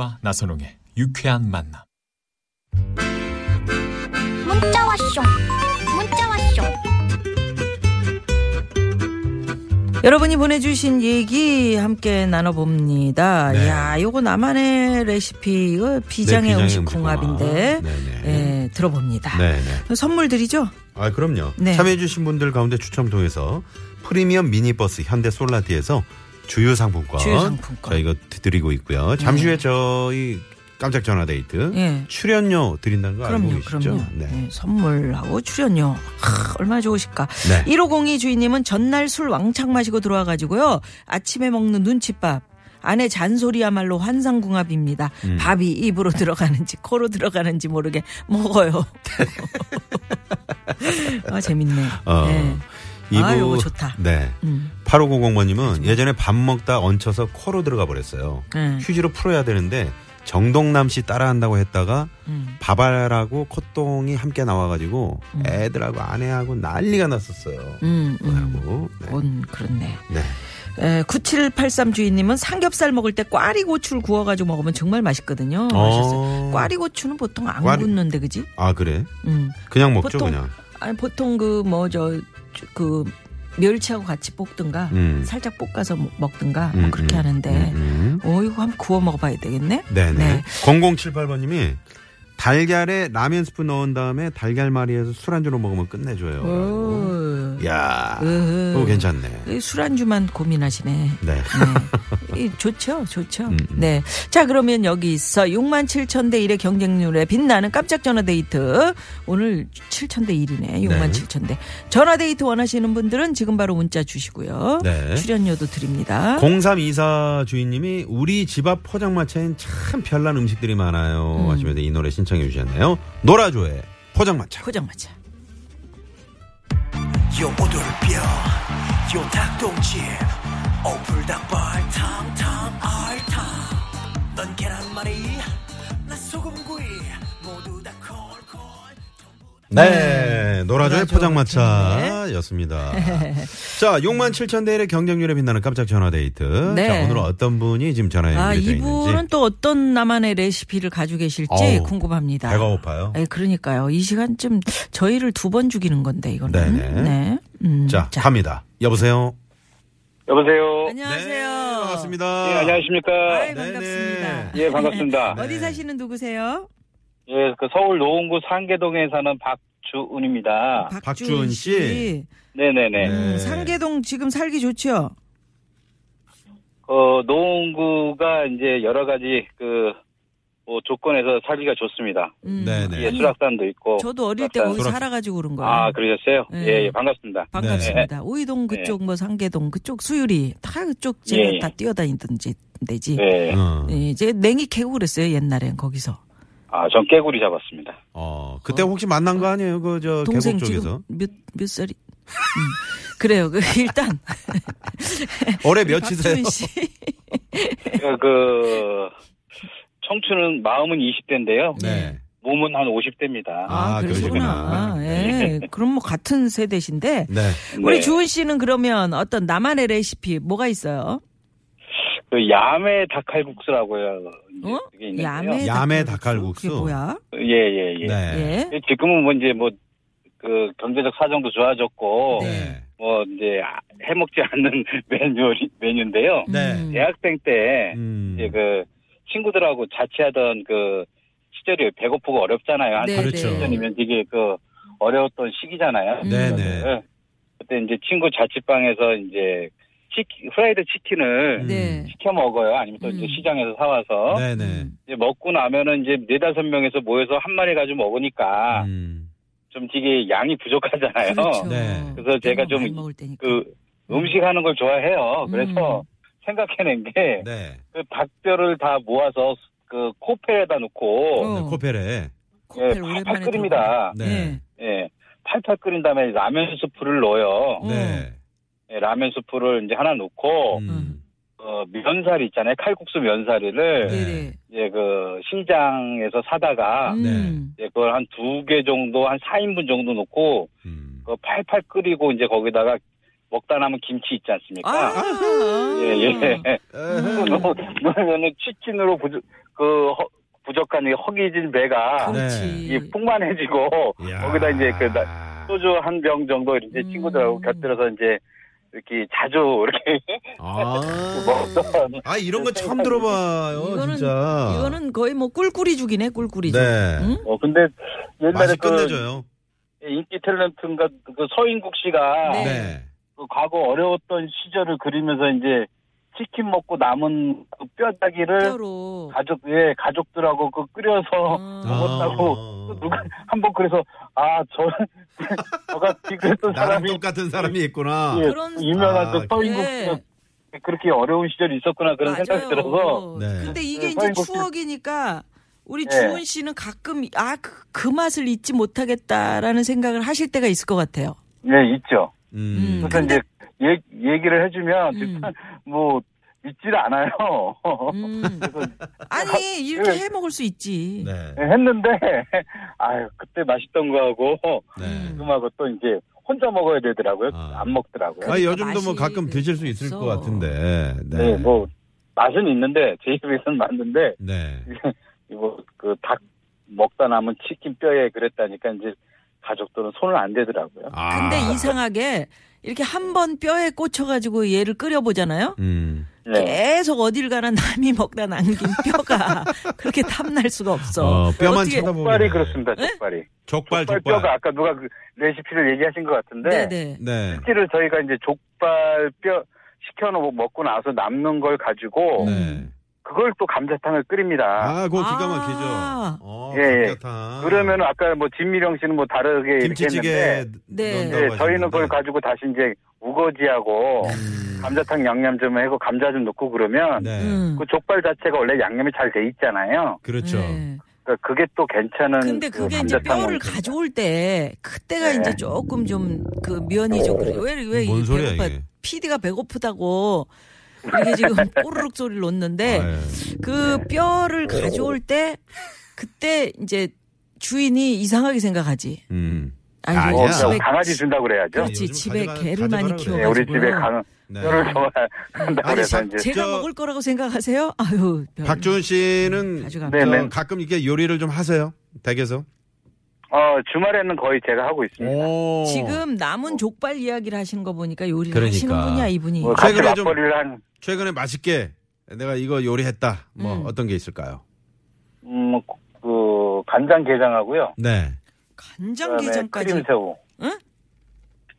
김미화 나선홍의 유쾌한 만남. 문자 왔쇼 문자 왔쇼 여러분이 보내주신 얘기 함께 나눠봅니다. 네. 야, 요거 나만의 레시피, 이거 비장의 비장의 음식 음식 궁합인데, 궁합. 네네. 예, 들어봅니다. 네네. 선물 드리죠? 아, 그럼요. 네. 참여해주신 분들 가운데 추첨 통해서 프리미엄 미니버스 현대 솔라티에서 주유 상품권. 주유 상품권. 저희가 드리고 있고요. 잠시 후에 저희 깜짝 전화 데이트. 예. 출연료 드린다는 거 알고 그럼요, 계시죠? 그럼요. 네. 예, 선물하고 출연료. 하, 얼마나 좋으실까. 네. 1502 주인님은 전날 술 왕창 마시고 들어와 가지고요. 아침에 먹는 눈칫밥. 아내 잔소리야말로 환상궁합입니다. 음. 밥이 입으로 들어가는지 코로 들어가는지 모르게 먹어요. 아 재밌네. 어. 네. 이부- 아, 요거 좋다. 네. 음. 8500번님은 예전에 밥 먹다 얹혀서 코로 들어가 버렸어요. 네. 휴지로 풀어야 되는데 정동남 씨 따라한다고 했다가 음. 밥알하고 콧똥이 함께 나와가지고 애들하고 아내하고 난리가 났었어요. 음, 음. 그거하고. 네. 온 그렇네. 네. 에, 9783 주인님은 삼겹살 먹을 때 꽈리 고추를 구워가지고 먹으면 정말 맛있거든요. 어. 꽈리 고추는 보통 안 꽈리- 굽는데 그지? 아 그래? 음. 그냥 먹죠 보통 그냥. 아니 보통 그 뭐 저 그 멸치하고 같이 볶든가 음. 살짝 볶아서 먹- 먹든가 음, 뭐 그렇게 음, 하는데 음, 음. 어 이거 한번 구워 먹어봐야 되겠네. 네네. 네. 0078번님이 달걀에 라면 스프 넣은 다음에 달걀말이에서 술안주로 먹으면 끝내줘요. 오. 야. 그거 괜찮네. 이 술안주만 고민하시네. 네. 네. 이 좋죠, 좋죠. 음, 음. 네. 자, 그러면 여기서 6만 7천 대 1의 경쟁률에 빛나는 깜짝 전화 데이트. 오늘 7천 대 1이네. 6만 네. 7천 대. 전화 데이트 원하시는 분들은 지금 바로 문자 주시고요. 네. 출연료도 드립니다. 0324 주인님이 우리 집 앞 포장마차엔 참 별난 음식들이 많아요. 음. 하시면서 이 노래 신청해 주셨네요. 노라조의 포장마차. 포장마차. 요 오돌뼈 요 닭똥집 오불 네, 노라조의 노라조 포장마차였습니다. 자, 6만 7천 대일의 경쟁률에 빛나는 깜짝 전화 데이트. 네. 자, 오늘은 어떤 분이 지금 전화에 아, 연결되어 이분은 있는지. 또 어떤 나만의 레시피를 가지고 계실지 어우, 궁금합니다. 배가 고파요. 예, 그러니까요. 이 시간쯤 저희를 두 번 죽이는 건데, 이거는. 네네. 네. 음, 자, 갑니다. 여보세요. 여보세요. 안녕하세요. 네, 반갑습니다. 예, 안녕하십니까. 아이. 반갑습니다. 예, 반갑습니다. 네. 어디 사시는 누구세요? 예, 그 서울 노원구 상계동에 사는 박주은입니다. 박주은 씨. 네네네. 네. 음, 상계동 지금 살기 좋죠? 어, 노원구가 이제 여러 가지 그, 뭐 조건에서 살기가 좋습니다. 음. 네네. 예, 수락산도 있고. 저도 어릴 때. 거기 수락- 살아가지고 그런 거예요. 아, 그러셨어요? 네. 예, 예, 반갑습니다. 반갑습니다. 오이동 그쪽, 뭐 상계동 그쪽, 수유리 다 그쪽 예, 예. 다 뛰어다니던지 데지. 네. 어. 예, 이제 냉이 캐고 그랬어요 옛날엔 거기서. 아, 전 깨구리 잡았습니다. 어, 그때 혹시 만난 거 아니에요? 그, 저, 동생 계곡 쪽에서. 지금 몇 몇 살이? 음. 그래요. 그 일단 올해 몇이세요? 박주은 씨. 그, 청춘은, 마음은 20대인데요. 네. 몸은 한 50대입니다. 아, 아, 그러시구나. 예. 그럼 뭐 같은 세대신데 네. 우리 네. 주은 씨는 그러면 어떤 나만의 레시피 뭐가 있어요? 그 야매 닭칼국수라고요. 어? 야매 야매. 그게 뭐야? 예, 예, 예. 네. 예. 지금은 뭐 이제 뭐, 그 경제적 사정도 좋아졌고, 네. 뭐 이제 해먹지 않는 메뉴, 메뉴인데요. 네. 음. 대학생 때, 음. 이제 그 친구들하고 자취하던 그 시절이 배고프고 어렵잖아요. 한 네, 30년 그렇죠. 전이면 되게 그 어려웠던 시기잖아요. 네네. 네. 그때 이제 친구 자취방에서 이제 치킨, 프라이드 치킨을 네. 시켜 먹어요. 아니면 또 이제 음. 시장에서 사와서. 네네. 이제 먹고 나면은 이제 네다섯 명에서 모여서 한 마리 가지고 먹으니까 음. 좀 되게 양이 부족하잖아요. 그렇죠. 네. 그래서 제가 좀. 그 음식 하는 걸 좋아해요. 그래서 생각해낸 게, 네. 그 닭뼈를 다 모아서 그 코펠에다 놓고, 어. 네, 코펠에. 코펠 예, 팔팔 끓입니다. 네. 네. 예. 팔팔 끓인 다음에 라면 스프를 넣어요. 네. 예, 라면 스프를 이제 하나 넣고, 음. 어, 면사리 있잖아요. 칼국수 면사리를, 네. 이제 그 시장에서 사다가, 음. 이제 그걸 한 두 개 정도, 한 4인분 정도 넣고, 음. 그 팔팔 끓이고 이제 거기다가 먹다 남은 김치 있지 않습니까? 아. 예, 예. 에헤. 그러면은 치킨으로 부족, 그, 허- 부족한 이 허기진 배가 그렇지. 이 풍만해지고, 이야. 거기다 이제 그 나- 소주 한 병 정도 이제 음. 친구들하고 곁들여서 이제 이렇게 자주 이렇게 아. 먹던. 아, 이런 거 처음 들어봐요, 이거는 진짜. 이거는 거의 뭐 꿀꿀이 죽이네 꿀꿀이 죽. 네. 응? 어, 근데 옛날에 맛이 그 끝내줘요. 인기 탤런트인가 그 서인국 씨가 네. 네. 그 과거 어려웠던 시절을 그리면서 이제 치킨 먹고 남은 그 뼈다귀를 뼈로. 가족 예 가족들하고 그 끓여서 아. 먹었다고 아. 누가 한 번 그래서 아저 저가 그랬던 나랑 사람이 똑같은 사람이 있구나. 예, 그런- 유명한 아, 그 서인국 네. 씨가 그렇게 어려운 시절이 있었구나 그런 생각이 들어서 네. 근데 이게 네, 이제 서인국 씨- 추억이니까 우리 네. 주은 씨는 가끔 아 그 맛을 잊지 못하겠다라는 생각을 하실 때가 있을 것 같아요. 예 있죠. 음. 그래서 근데- 이제 얘, 얘기를 해주면 음. 뭐 믿질 않아요. 음. 그래서 아니 이렇게 네. 해 먹을 수 있지. 네. 했는데 아유 그때 맛있던 거하고 네. 지금하고 또 이제 혼자 먹어야 되더라고요. 아. 안 먹더라고요. 아, 요즘도 뭐 가끔 드실 수 있을 없어. 것 같은데. 네. 네. 뭐 맛은 있는데 제 입에서는 맞는데 네. 이거 그 닭 먹다 남은 치킨 뼈에 그랬다니까 이제 가족들은 손을 안 대더라고요. 아. 근데 이상하게 이렇게 한 번 뼈에 꽂혀가지고 얘를 끓여보잖아요. 음. 네. 계속 어딜 가나 남이 먹다 남긴 뼈가 그렇게 탐날 수가 없어. 어, 뼈만 어떻게- 쳐다보면. 족발이 그렇습니다. 족발이. 족발, 족발 족발. 뼈가 아까 누가 그 레시피를 얘기하신 것 같은데 네네. 네. 실제로 저희가 이제 족발 뼈 시켜놓고 먹고 나서 남는 걸 가지고 네. 그걸 또 감자탕을 끓입니다. 아, 그거 기가 아. 막히죠. 어, 예, 예. 감자탕. 그러면 아까 뭐 진미령 씨는 뭐 다르게 이렇게 김치찌개 했는데 네. 넣는다고 네, 저희는 그걸 하셨는데. 가지고 다시 이제 우거지하고 음. 감자탕 양념 좀 하고 감자 좀 넣고 그러면 네. 음. 그 족발 자체가 원래 양념이 잘 돼 있잖아요. 그렇죠. 네. 그러니까 그게 또 괜찮은 근데 그 그게 이제 감자탕 뼈를 원리입니다. 가져올 때 그때가 네. 이제 조금 좀 그 면이 좀 그래. 왜왜 뭔 소리야, 배고파 이게. PD가 배고프다고 이게 지금 꼬르륵 소리를 놓는데 아, 예. 그 뼈를 가져올 때 그때 이제 주인이 이상하게 생각하지. 음. 아니, 아니야. 어, 집에 강아지 준다고 그래야죠. 그렇지 집에 가져가- 개를 많이 가져가라 네, 키워가지고. 우리 집에 강 네. 뼈를 좋아한다고 아니, 그래서 자- 이제 제가 저- 먹을 거라고 생각하세요? 아유. 뼈. 박주은 씨는 가져가. 네, 저 네. 가끔 이렇게 요리를 좀 하세요? 댁에서? 어, 주말에는 거의 제가 하고 있습니다. 오. 지금 남은 족발 이야기를 하시는 거 보니까 요리를 그러니까. 하시는 분이야 이분이. 뭐 같이 최근에 좀- 맞벌이를 한 최근에 맛있게 내가 이거 요리했다. 뭐 음. 어떤 게 있을까요? 음, 그 간장게장하고요. 네. 간장게장까지. 크림새우. 응?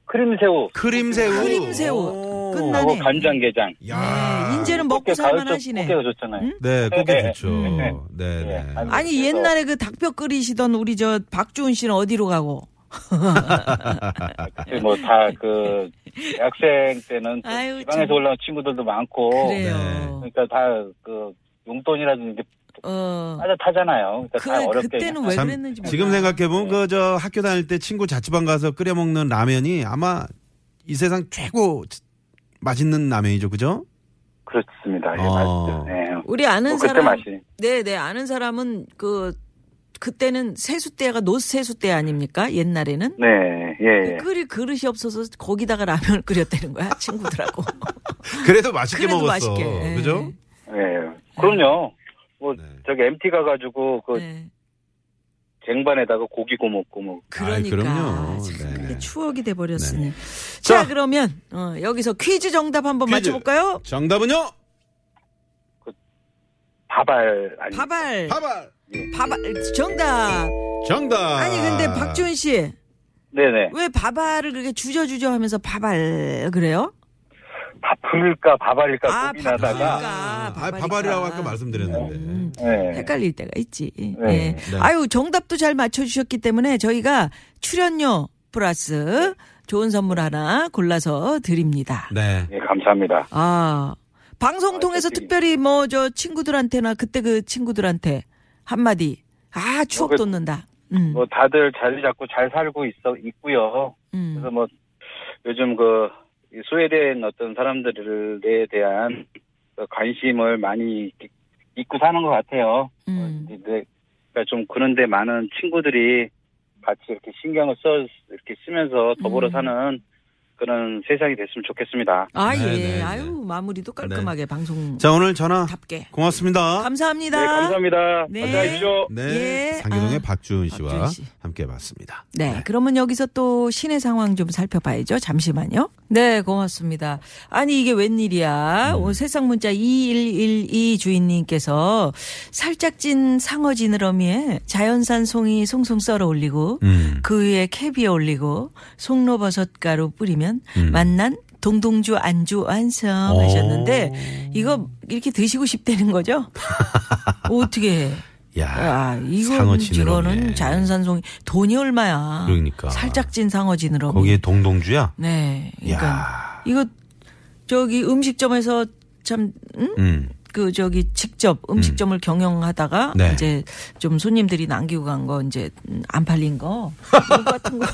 크림새우. 크림새우. 크림새우. 오. 끝나네. 간장게장. 야. 네, 이제는 먹고 꽃게 살만 하시네. 꽃게가 좋잖아요. 응? 네, 고기 네. 좋죠. 음. 네, 네. 네. 아니 그래서- 옛날에 그 닭뼈 끓이시던 우리 저 박주은 씨는 어디로 가고? 뭐 다 그 대학생 때는 또 아유, 지방에서 참. 올라온 친구들도 많고 그래요. 그러니까 다 그 용돈이라든지 어. 빠듯하잖아요. 그러니까 그 어렵게 그때는 왜 참, 그랬는지. 지금 생각해 보면 그저 학교 다닐 때 친구 자취방 가서 끓여 먹는 라면이 아마 이 세상 최고 맛있는 라면이죠, 그죠? 그렇습니다. 예, 어. 맞죠. 네. 우리 아는 뭐 사람 맛이. 네, 네. 아는 사람은 그 그때는 세수대가 노세수대 아닙니까? 옛날에는. 네, 예, 예. 끓일 그릇이 없어서 거기다가 라면을 끓였다는 거야 친구들하고. 그래도 맛있게 그래도 먹었어. 맛있게. 그죠? 예. 그럼요. 뭐 네. 저기 MT 가가지고 그 네. 쟁반에다가 고기 구워 먹고 뭐 그러니까 아이, 그럼요. 참 네네. 그게 추억이 돼 버렸으니. 자. 자, 그러면 어, 여기서 퀴즈 정답 한번 퀴즈. 맞춰볼까요? 정답은요? 밥알 아니 바발. 바발. 바발 정답. 정답. 아니 근데 박주은 씨. 네네. 왜 바발을 그렇게 주저주저 하면서 바발 그래요? 밥풀일까 밥알일까 아, 고민하다가 밥풀일까. 아. 바발이라고 아까 말씀드렸는데. 음, 네. 헷갈릴 때가 있지. 네. 네. 네. 아유, 정답도 잘 맞춰주셨기 때문에 저희가 출연료 플러스 좋은 선물 하나 골라서 드립니다. 네. 예, 감사합니다. 아, 방송 아, 통해서 솔직히. 특별히 뭐 저 친구들한테나 그때 그 친구들한테 한마디. 아, 추억 그- 돋는다. 음. 뭐 다들 자리 잡고 잘 살고 있어 있고요. 음. 그래서 뭐 요즘 그 스웨덴 어떤 사람들에 대한 그 관심을 많이 잊고 사는 것 같아요. 음. 근데 그러니까 좀 그런데 많은 친구들이 같이 이렇게 신경을 써 이렇게 쓰면서 더불어 음. 사는 그런 세상이 됐으면 좋겠습니다. 아, 네, 예. 네, 네. 아유, 마무리도 깔끔하게 방송 자, 오늘 전화 답게. 고맙습니다. 감사합니다. 네, 감사합니다. 네. 감사하십시오. 네. 예. 상계동의 아, 박주은 씨와 박주은 씨. 함께 봤습니다. 네, 그러면 여기서 또 시내 상황 좀 살펴봐야죠. 잠시만요. 네, 고맙습니다. 아니, 이게 웬일이야. 음. 오늘 세상 문자 2112 주인님께서 살짝 찐 상어 지느러미에 자연산 송이 송송 썰어 올리고 음. 그 위에 캐비어 올리고 송로버섯 가루 뿌리면 음. 맛난 동동주 안주 완성 하셨는데 이거 이렇게 드시고 싶다는 거죠? 어떻게 해? 야, 아, 상어 이거는 지느러미에. 이거는 자연산 송이 돈이 얼마야? 그러니까. 살짝 찐 상어 지느러미. 거기에 동동주야? 네. 그러니까 야. 이거 저기 음식점에서 참 응? 음. 그 저기 직접 음식점을 경영하다가 네. 이제 좀 손님들이 남기고 간 거 이제 음, 안 팔린 거 이거 같은 거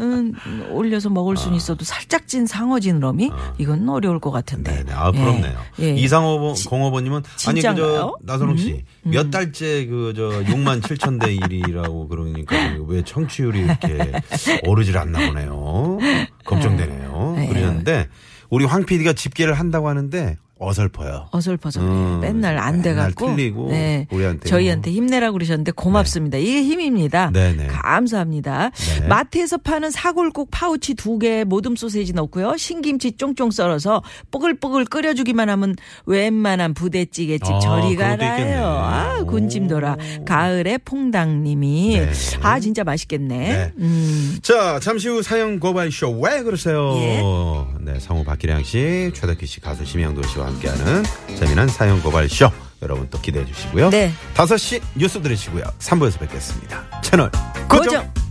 음, 올려서 먹을 수는 있어도 살짝 찐 상어 지느러미 이건 어려울 것 같은데. 네네. 아, 예. 부럽네요. 예. 이상호 공호버님은 아니 그저? 나선홍 씨 음. 몇 달째 그 저 6만 7천 대 1이라고 그러니까 왜 청취율이 이렇게 오르질 않나 보네요. 걱정되네요. 네. 그러는데 우리 황 PD가 집계를 한다고 하는데 어설퍼요. 어설퍼서 음, 맨날 안 돼갖고 틀리고 네. 우리한테 저희한테 뭐. 힘내라고 그러셨는데 고맙습니다. 이게 힘입니다. 네네. 감사합니다. 네. 마트에서 파는 사골국 파우치 두 개 모듬 소세지 넣고요. 신김치 쫑쫑 썰어서 뽀글뽀글 끓여주기만 하면 웬만한 부대찌개집 아, 저리. 가라요. 아 군침 돌아. 가을의 퐁당님이 네. 아 진짜 맛있겠네. 네. 음. 자, 잠시 후 사연 고발쇼 왜 그러세요? 예. 네, 성우 박기량 씨, 최덕기 씨, 가수 심영도 씨와 함께하는 재미난 사연 고발 쇼. 여러분 또 기대해 주시고요. 네. 5시 뉴스 들으시고요. 3부에서 뵙겠습니다. 채널 고정. 고정.